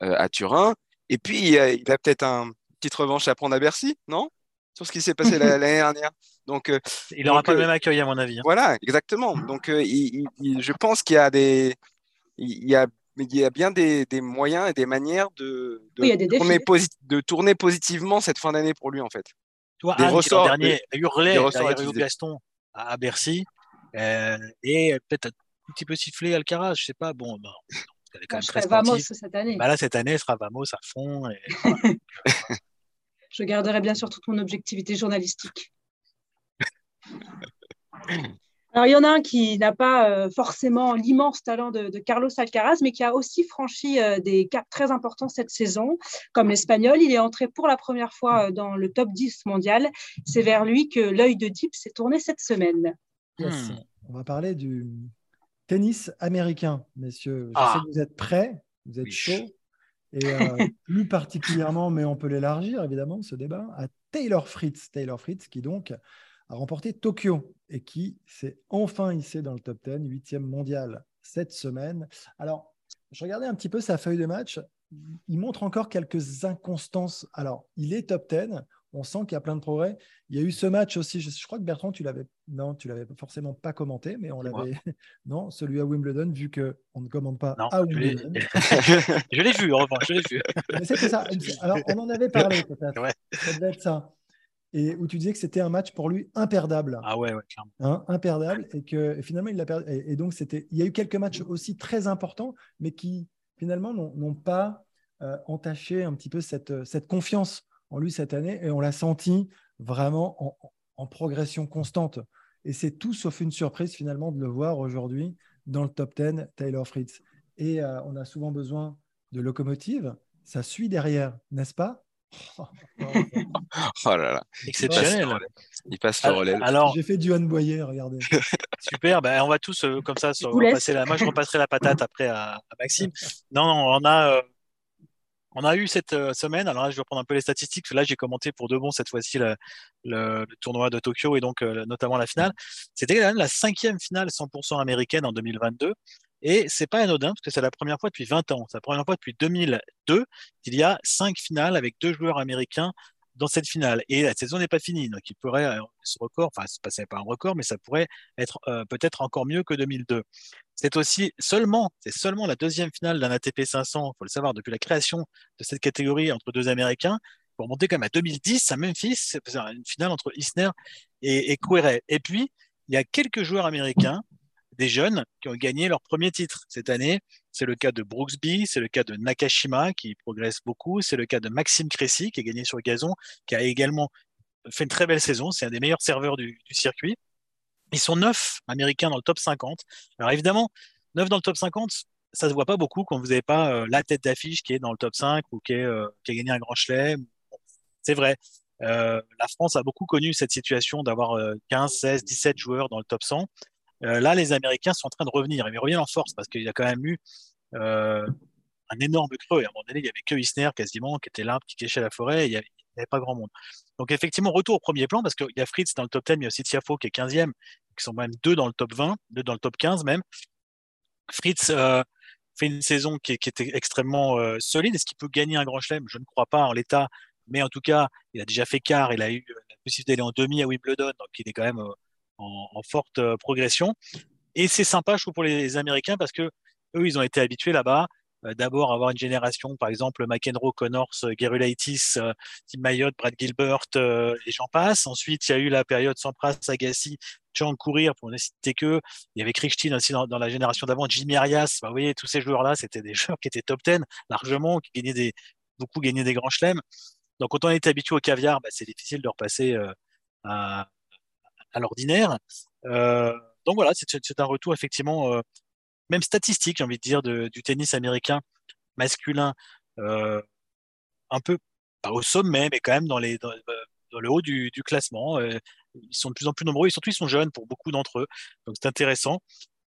à Turin. Et puis, il a peut-être un, petite revanche à prendre à Bercy, non? Sur ce qui s'est passé l'année dernière. Donc, euh, il n'aura pas le euh, même accueil, à mon avis. Hein. Voilà, exactement. Donc, euh, je pense qu'il y a des. Il y a, il y a bien des, des moyens et des manières de, de, tourner de, tourner positivement cette fin d'année pour lui, en fait. Toi, des Anne, ressorts, dernier, des, hurlait derrière Gaston à, Bercy et peut-être un petit peu sifflé Alcaraz, je sais pas. Bon, bah, elle est quand même très Vamos cette année. Bah là, cette année, elle sera Vamos à fond. Et... je garderai bien sûr toute mon objectivité journalistique. Alors, il y en a un qui n'a pas euh, forcément l'immense talent de, Carlos Alcaraz, mais qui a aussi franchi euh, des caps très importants cette saison, comme l'Espagnol. Il est entré pour la première fois euh, dans le top 10 mondial. C'est vers lui que l'œil de Deep s'est tourné cette semaine. Hmm. On va parler du tennis américain, messieurs. Je ah. sais que vous êtes prêts, vous êtes chauds. Et plus particulièrement, mais on peut l'élargir évidemment, ce débat, à Taylor Fritz. Taylor Fritz qui donc a remporté Tokyo et qui s'est enfin hissé dans le top 10, huitième mondial cette semaine. Alors, je regardais un petit peu sa feuille de match. Il montre encore quelques inconstances. Alors, il est top 10. On sent qu'il y a plein de progrès. Il y a eu ce match aussi. Je, crois que Bertrand, tu l'avais, non, tu l'avais forcément pas commenté, mais on l'avait, non, celui à Wimbledon, vu que on ne commande pas à Wimbledon. je l'ai vu, en revanche, je l'ai vu. c'était ça. Alors, on en avait parlé peut-être. Ça devait être ça et où tu disais que c'était un match pour lui imperdable. Ah ouais, ouais clairement. Hein, imperdable, et que finalement, il l'a perdu. Et, donc, c'était, il y a eu quelques matchs aussi très importants, mais qui finalement n'ont pas euh, entaché un petit peu cette, cette confiance en lui cette année, et on l'a senti vraiment en, en, progression constante. Et c'est tout sauf une surprise finalement de le voir aujourd'hui dans le top 10, Taylor Fritz. Et euh, on a souvent besoin de locomotives. Ça suit derrière, n'est-ce pas? Oh là là. Exceptionnel. Il passe le relais. Alors, j'ai fait du Boyer, regardez. Super, ben, on va tous euh, comme ça passer la. Moi, je repasserai la patate après à, Maxime. Non, non, on a. Euh, on a eu cette euh, semaine, alors là je vais reprendre un peu les statistiques, là j'ai commenté pour de bon cette fois-ci le, tournoi de Tokyo et donc notamment la finale. C'était la cinquième finale 100% américaine en 2022 et c'est pas anodin parce que c'est la première fois depuis 20 ans. C'est la première fois depuis 2002 qu'il y a cinq finales avec deux joueurs américains dans cette finale. Et la saison n'est pas finie. Donc il pourrait, euh, ce record, enfin, ce n'est pas un record, mais ça pourrait être euh, peut-être encore mieux que 2002. C'est aussi seulement, c'est seulement la deuxième finale d'un ATP 500, il faut le savoir, depuis la création de cette catégorie entre deux Américains. Pour monter quand même à 2010 à Memphis, une finale entre Isner et, et Et puis, il y a quelques joueurs américains des jeunes qui ont gagné leur premier titre cette année. C'est le cas de Brooksby, c'est le cas de Nakashima qui progresse beaucoup, c'est le cas de Maxime Cressy qui a gagné sur le gazon, qui a également fait une très belle saison. C'est un des meilleurs serveurs du, circuit. Ils sont neuf américains dans le top 50. Alors évidemment, neuf dans le top 50, ça se voit pas beaucoup quand vous n'avez pas euh, la tête d'affiche qui est dans le top 5 ou qui, euh, qui a gagné un grand chelem. c'est vrai. Euh, la France a beaucoup connu cette situation d'avoir 15, 16, 17 joueurs dans le top 100. Euh, là, les Américains sont en train de revenir. Ils reviennent en force parce qu'il y a quand même eu euh, un énorme creux. Et à un moment donné, il n'y avait que Isner quasiment qui était l'arbre qui cachait la forêt. il n'y avait, pas grand monde. Donc, effectivement, retour au premier plan parce qu'il y a Fritz dans le top 10, mais il y a aussi Tiafo qui est 15e, qui sont même deux dans le top 20, deux dans le top 15 même. Fritz euh, fait une saison qui, était extrêmement solide. Est-ce qu'il peut gagner un grand chelem? Je ne crois pas en l'état. Mais en tout cas, il a déjà fait quart. Il a eu la possibilité d'aller en demi à Wimbledon. Donc, il est quand même en, forte euh, progression. Et c'est sympa, je trouve, pour les Américains parce que eux, ils ont été habitués là-bas. Euh, d'abord, avoir une génération, par exemple, McEnroe, Connors, euh, Gerulaitis, Tim Mayotte, Brad Gilbert, et j'en passe. Ensuite, il y a eu la période Sampras, Agassi, Chang Courir, pour ne citer que. Il y avait Krichtin aussi dans, la génération d'avant, Jimmy Arias. Bah, vous voyez, tous ces joueurs-là, c'était des joueurs qui étaient top 10 largement, qui gagnaient des, beaucoup gagnaient des grands chelems. Donc, quand on était habitué au caviar, bah, c'est difficile de repasser à, à l'ordinaire. Euh, donc voilà, c'est un retour effectivement, euh, même statistique, j'ai envie de dire, du tennis américain masculin, euh, un peu pas au sommet, mais quand même dans, les, dans, le haut du, classement. ils sont de plus en plus nombreux et surtout ils sont jeunes pour beaucoup d'entre eux. Donc c'est intéressant.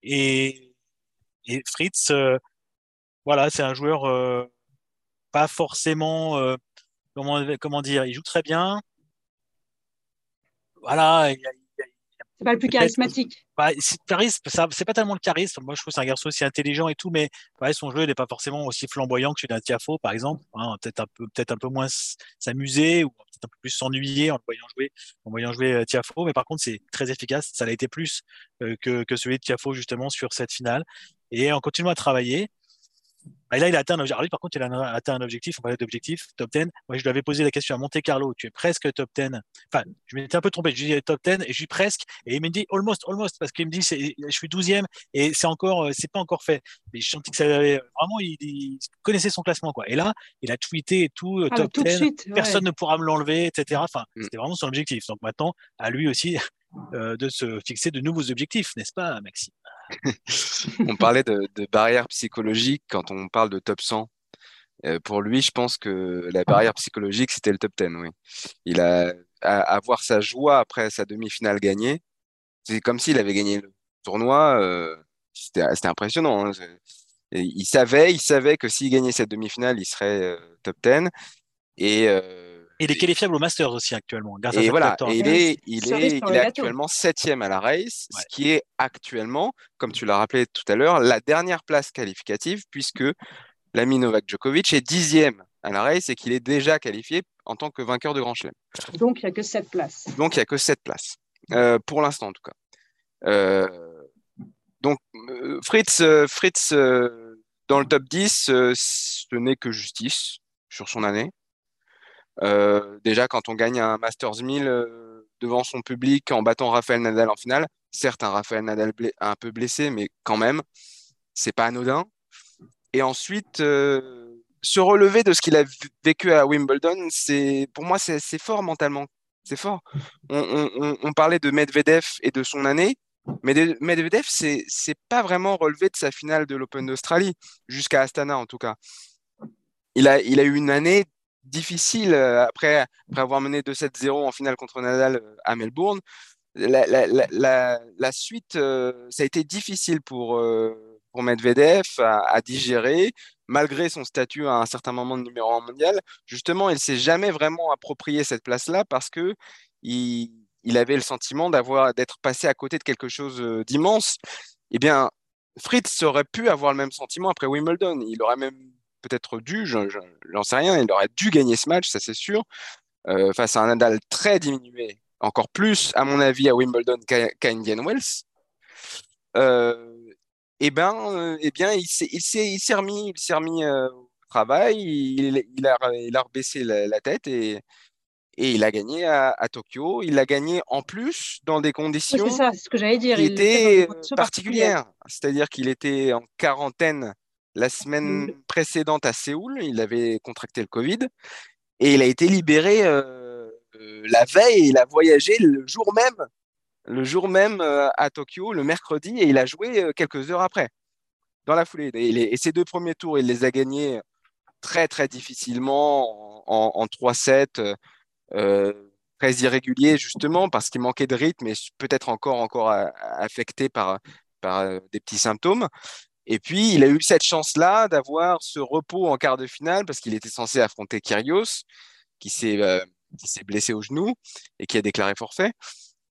Et, Fritz, voilà, c'est un joueur pas forcément, comment, comment dire, il joue très bien. Voilà, il, c'est pas le plus charismatique. Bah, charisme, c'est pas tellement le charisme. Moi, je trouve que c'est un garçon aussi intelligent et tout, mais son jeu n'est pas forcément aussi flamboyant que celui d'un Tiafo, par exemple. Hein, peut-être un peu, peut-être un peu moins s'amuser ou peut-être un peu plus s'ennuyer en le voyant jouer, en voyant jouer euh, Tiafo. Mais par contre, c'est très efficace. Ça l'a été plus euh, que, que celui de Tiafo justement sur cette finale. Et on continue à travailler. Et là, il a atteint un objectif. lui, par contre, il a atteint un objectif. On parlait d'objectif, top 10. Moi, je lui avais posé la question à Monte Carlo. Tu es presque top 10. Enfin, je m'étais un peu trompé. Je disais top 10 et je suis presque. Et il me dit almost, almost, parce qu'il me dit je suis 12e et c'est encore, euh, c'est pas encore fait. Mais je sentis que ça avait vraiment, il, connaissait son classement, quoi. Et là, il a tweeté et tout, euh, ah, top 10. Personne ne pourra me l'enlever, etc. Enfin, mm. c'était vraiment son objectif. Donc maintenant, à lui aussi de se fixer de nouveaux objectifs, n'est-ce pas, Maxime? On parlait de, de barrière psychologique quand on parle de top 100. pour lui, je pense que la barrière psychologique, c'était le top 10. Oui. Il a à, avoir sa joie après sa demi-finale gagnée. C'est comme s'il avait gagné le tournoi. Euh, c'était impressionnant. Hein. il savait, il savait que s'il gagnait cette demi-finale, il serait euh, top 10. Et, il est qualifiable au Masters aussi actuellement. Grâce et voilà, il est, il est, il est actuellement septième à la race, ce qui est actuellement, comme tu l'as rappelé tout à l'heure, la dernière place qualificative, puisque l'ami Novak Djokovic est dixième à la race et qu'il est déjà qualifié en tant que vainqueur de Grand Chelem. Donc il n'y a que sept places. Donc il n'y a que sept places, euh, pour l'instant en tout cas. Euh, donc euh, Fritz, Fritz dans le top 10, ce n'est que justice sur son année. Déjà, quand on gagne un Masters 1000 devant son public en battant Rafael Nadal en finale, certes, un Rafael Nadal un peu blessé, mais quand même, c'est pas anodin. Et ensuite, se relever de ce qu'il a vécu à Wimbledon, c'est pour moi c'est fort mentalement. C'est fort. On, parlait de Medvedev et de son année, mais Medvedev c'est c'est pas vraiment relevé de sa finale de l'Open d'Australie jusqu'à Astana en tout cas. Il a il a eu une année difficile euh, après après avoir mené 2-7-0 en finale contre Nadal euh, à Melbourne. La, suite, euh, ça a été difficile pour, pour Medvedev à, digérer, malgré son statut à un certain moment de numéro 1 mondial. Justement, il s'est jamais vraiment approprié cette place-là parce que il, avait le sentiment d'avoir d'être passé à côté de quelque chose d'immense. Eh bien, Fritz aurait pu avoir le même sentiment après Wimbledon. Il aurait même peut-être dû, je n'en sais rien, il aurait dû gagner ce match, ça c'est sûr, euh, face à un Nadal très diminué, encore plus, à mon avis, à Wimbledon qu'à Indian Wells. Euh, eh ben, euh, eh bien, il s'est, il il remis, il s'est remis euh, au travail, il, il, a, il a rebaissé la, tête et, et il a gagné à, Tokyo. Il a gagné en plus dans des conditions c'est ça, ce que dire. qui étaient particulières. C'est-à-dire qu'il était en quarantaine la semaine précédente à Séoul. Il avait contracté le Covid et il a été libéré euh, la veille. Il a voyagé le jour même le jour même euh, à Tokyo, le mercredi, et il a joué euh, quelques heures après, dans la foulée. Et, ses deux premiers tours, il les a gagnés très, très difficilement en, 3-7, euh, très irrégulier, justement, parce qu'il manquait de rythme et peut-être encore, encore affecté par, par des petits symptômes. Et puis, il a eu cette chance-là d'avoir ce repos en quart de finale parce qu'il était censé affronter Kyrgios, qui s'est blessé au genou et qui a déclaré forfait.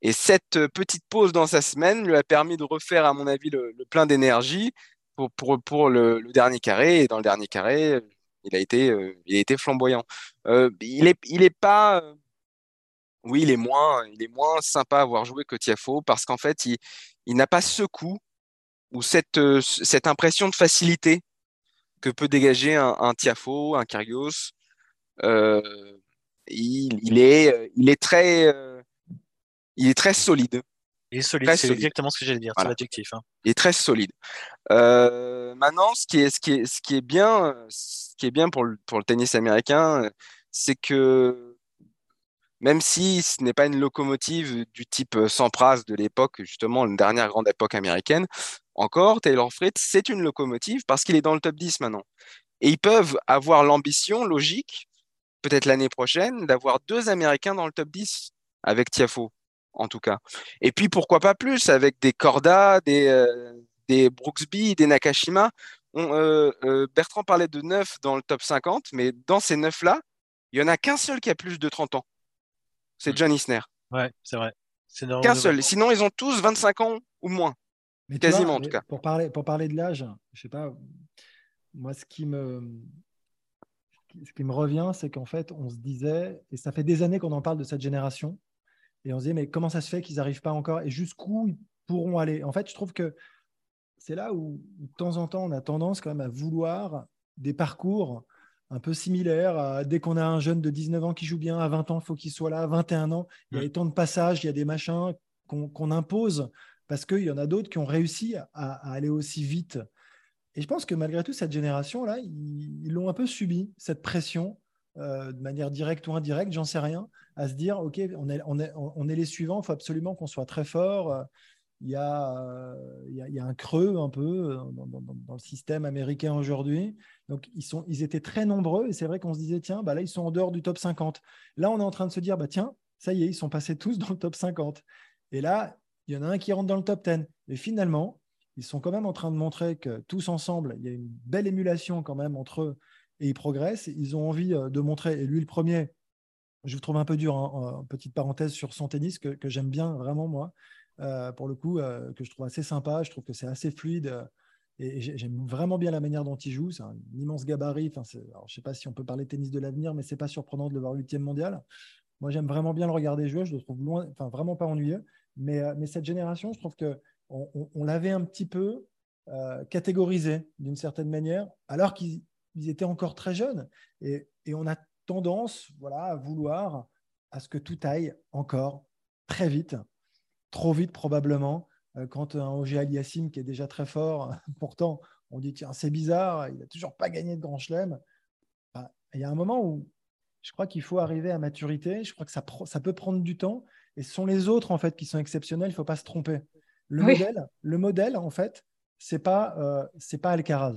Et cette euh, petite pause dans sa semaine lui a permis de refaire, à mon avis, le, plein d'énergie pour, pour, pour le, dernier carré. Et dans le dernier carré, il a été, euh, il a été flamboyant. Euh, il n'est il est pas. oui, il est, moins, il est moins sympa à avoir joué que Tiafo parce qu'en fait, il, il n'a pas ce coup ou cette, cette impression de facilité que peut dégager un, un Tiafo, un Kyrgios. il, il, est, il est très il est très solide. Il est solide, c'est exactement ce que j'allais dire, c'est l'adjectif. Hein. Il est très solide. Euh, maintenant, ce qui est, ce qui est, ce qui est bien, ce qui est bien pour le, pour le tennis américain, c'est que même si ce n'est pas une locomotive du type Sampras de l'époque, justement, la dernière grande époque américaine, encore, Taylor Fritz, c'est une locomotive parce qu'il est dans le top 10 maintenant. Et ils peuvent avoir l'ambition logique, peut-être l'année prochaine, d'avoir deux Américains dans le top 10 avec Tiafo en tout cas. Et puis pourquoi pas plus avec des Corda, des, euh, des Brooksby, des Nakashima. Euh, euh, Bertrand parlait de 9 dans le top 50, mais dans ces 9-là, il n'y en a qu'un seul qui a plus de 30 ans. C'est hmm. John Isner. Ouais, c'est vrai. Qu'un seul. Sinon, ils ont tous 25 ans ou moins. Mais Quasiment, en tout cas. Pour parler, pour parler de l'âge, je sais pas, moi, ce qui me, ce qui me revient, c'est qu'en fait, on se disait, et ça fait des années qu'on en parle de cette génération, et on se dit, mais comment ça se fait qu'ils n'arrivent pas encore et jusqu'où ils pourront aller? En fait, je trouve que c'est là où, de temps en temps, on a tendance quand même à vouloir des parcours un peu similaires. dès qu'on a un jeune de 19 ans qui joue bien, à 20 ans, il faut qu'il soit là, à 21 ans, il y a des temps de passage, il y a des machins qu'on impose parce qu'il y en a d'autres qui ont réussi à, aller aussi vite. Et je pense que malgré tout, cette génération-là, ils l'ont un peu subi, cette pression de manière directe ou indirecte, j'en sais rien, à se dire, OK, on est, les suivants, il faut absolument qu'on soit très fort. Il y, a, il, y a, un creux un peu dans, le système américain aujourd'hui. Donc, ils étaient très nombreux et c'est vrai qu'on se disait, tiens, bah là, ils sont en dehors du top 50. Là, on est en train de se dire, bah, tiens, ça y est, ils sont passés tous dans le top 50. Et là, il y en a un qui rentre dans le top 10. Et finalement, ils sont quand même en train de montrer que tous ensemble, il y a une belle émulation quand même entre eux et ils progressent. Ils ont envie euh, de montrer, et lui le premier, je vous trouve un peu dur, hein, petite parenthèse sur son tennis que, j'aime bien vraiment moi, euh, pour le coup, euh, que je trouve assez sympa. Je trouve que c'est assez fluide. Et j'aime vraiment bien la manière dont il joue. C'est un immense gabarit. Enfin, je ne sais pas si on peut parler tennis de l'avenir, mais c'est pas surprenant de le voir huitième mondial. Moi, j'aime vraiment bien le regarder jouer. Je le trouve loin, enfin, vraiment pas ennuyeux. Mais, mais cette génération, je trouve que on, l'avait un petit peu catégorisé d'une certaine manière, alors qu'ils étaient encore très jeunes. Et, on a tendance voilà, à vouloir à ce que tout aille encore très vite trop vite probablement. Euh, quand un OG Aliassim qui est déjà très fort, pourtant on dit tiens c'est bizarre, il n'a toujours pas gagné de Grand Chelem. Bah, il y a un moment où je crois qu'il faut arriver à maturité. Je crois que ça peut prendre du temps. Et ce sont les autres en fait qui sont exceptionnels. Il ne faut pas se tromper. Le modèle, le modèle en fait, c'est pas euh, pas Alcaraz.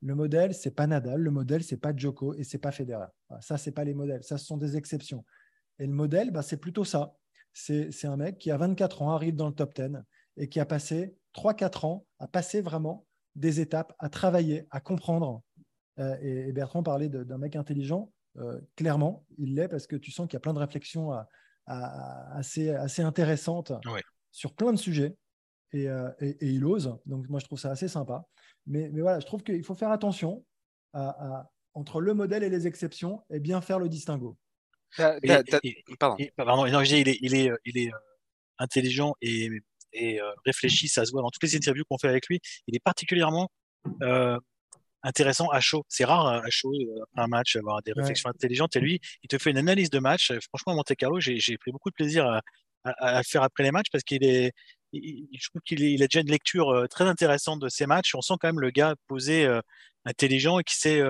Le modèle, c'est pas Nadal. Le modèle, c'est pas Djoko et c'est pas Federer. Ça, c'est pas les modèles. Ça, ce sont des exceptions. Et le modèle, bah, c'est plutôt ça c'est un mec qui, à 24 ans, arrive dans le top 10 et qui a passé 3-4 ans à passer vraiment des étapes, à travailler, à comprendre. Euh, et, Bertrand parlait d'un mec intelligent. Euh, clairement, il l'est parce que tu sens qu'il y a plein de réflexions assez, assez intéressantes sur plein de sujets. Euh, et, il ose. Donc, moi, je trouve ça assez sympa. Mais, voilà, je trouve qu'il faut faire attention entre le modèle et les exceptions et bien faire le distinguo pardon. il est, il est, euh, il est euh, intelligent et, et euh, réfléchi, ça se voit dans toutes les interviews qu'on fait avec lui. Il est particulièrement intéressant à chaud. C'est rare à chaud, après un match, avoir des réflexions intelligentes. Et lui, il te fait une analyse de match. Franchement, à Monte Carlo, j'ai pris beaucoup de plaisir à, à, à, faire après les matchs parce qu'il est, je trouve qu'il il a déjà une lecture très intéressante de ces matchs. On sent quand même le gars posé, intelligent et qui sait,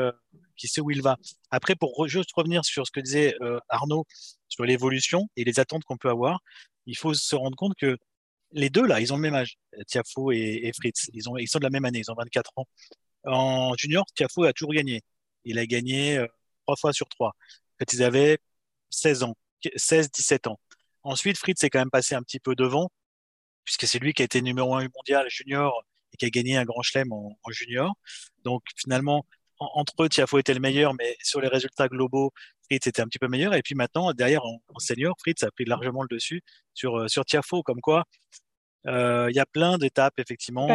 qui sait où il va. Après, pour juste revenir sur ce que disait euh, Arnaud sur l'évolution et les attentes qu'on peut avoir, il faut se rendre compte que les deux, là, ils ont le même âge, Tiafo et, Fritz. Ils, ont, ils sont de la même année, ils ont 24 ans. En junior, Tiafo a toujours gagné. Il a gagné euh, trois fois sur trois. Fait, ils avaient 16 ans, 16, 17 ans. Ensuite, Fritz est quand même passé un petit peu devant, puisque c'est lui qui a été numéro un mondial junior et qui a gagné un grand chelem en, junior. Donc, finalement, entre eux, Tiafo était le meilleur, mais sur les résultats globaux, Fritz était un petit peu meilleur. Et puis maintenant, derrière, en, senior, Fritz a pris largement le dessus sur, euh, sur Tiafo, comme quoi il y a plein d'étapes, effectivement.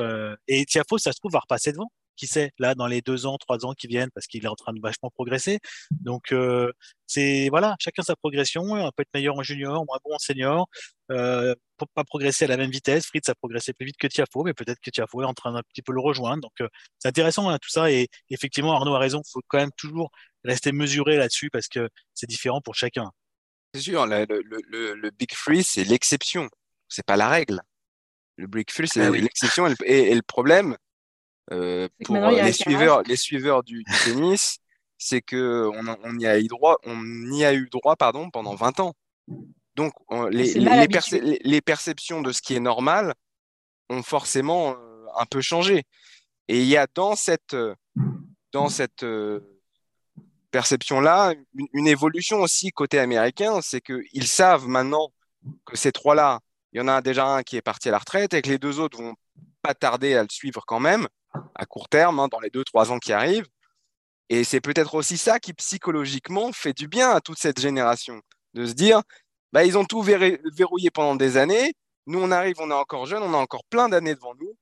Euh, et Tiafo, ça se trouve, va repasser devant qui sait, là, dans les deux ans, trois ans qui viennent, parce qu'il est en train de vachement progresser. Donc, euh, c'est, voilà, chacun sa progression. On peut être meilleur en junior, moins bon en senior. Euh, pour pas progresser à la même vitesse. Fritz a progressé plus vite que Tiafo, mais peut-être que Tiafo est en train d'un petit peu le rejoindre. Donc, euh, c'est intéressant, hein, tout ça. Et effectivement, Arnaud a raison. Il faut quand même toujours rester mesuré là-dessus parce que c'est différent pour chacun. C'est sûr, le, le, le, Big Free, c'est l'exception. C'est pas la règle. Le Free, c'est ah l'exception. et, le problème, euh, pour les suiveurs, les suiveurs du, tennis, c'est que on, on, y a eu droit, on y a eu droit pardon, pendant 20 ans. Donc les, les, les, perceptions de ce qui est normal ont forcément euh, un peu changé. Et il y a dans cette, dans cette euh, perception-là une, une, évolution aussi côté américain, c'est qu'ils savent maintenant que ces trois-là, il y en a déjà un qui est parti à la retraite et que les deux autres vont pas tarder à le suivre quand même à court terme, hein, dans les deux, trois ans qui arrivent. Et c'est peut-être aussi ça qui psychologiquement fait du bien à toute cette génération, de se dire, bah, ils ont tout verrouillé pendant des années, nous on arrive, on est encore jeune, on a encore plein d'années devant nous,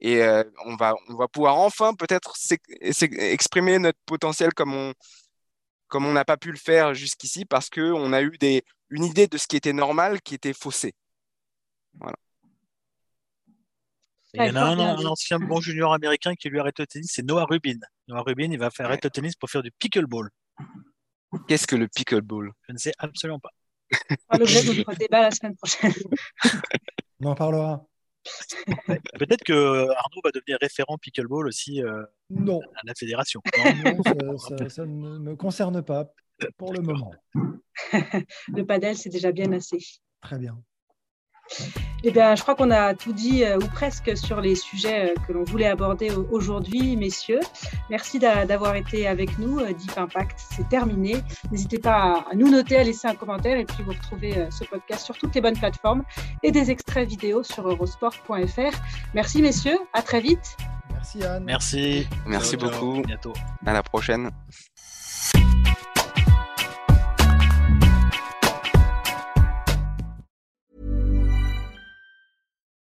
et euh, on, va, on va pouvoir enfin peut-être exprimer notre potentiel comme on comme on n'a pas pu le faire jusqu'ici parce qu'on a eu des, une idée de ce qui était normal qui était faussée. Voilà. Il y en a un, ancien bon junior américain qui lui arrête le tennis, c'est Noah Rubin. Noah Rubin, il va faire arrêter le tennis pour faire du pickleball. Qu'est-ce que le pickleball? Je ne sais absolument pas. L'objet de notre débat la semaine prochaine. On en parlera. Peut-être que Arnaud va devenir référent pickleball aussi euh, non. à la fédération. Non, ça, ne me concerne pas. pour le moment. le padel, c'est déjà bien assez. Très bien. Eh bien, je crois qu'on a tout dit euh, ou presque sur les sujets euh, que l'on voulait aborder aujourd'hui, messieurs. Merci d'avoir été avec nous. Euh, Deep Impact, c'est terminé. N'hésitez pas à, nous noter, à laisser un commentaire et puis vous retrouvez ce podcast sur toutes les bonnes plateformes et des extraits vidéo sur eurosport.fr. Merci, messieurs. À très vite. Merci, Anne. Merci. Merci beaucoup. À bientôt. À la prochaine.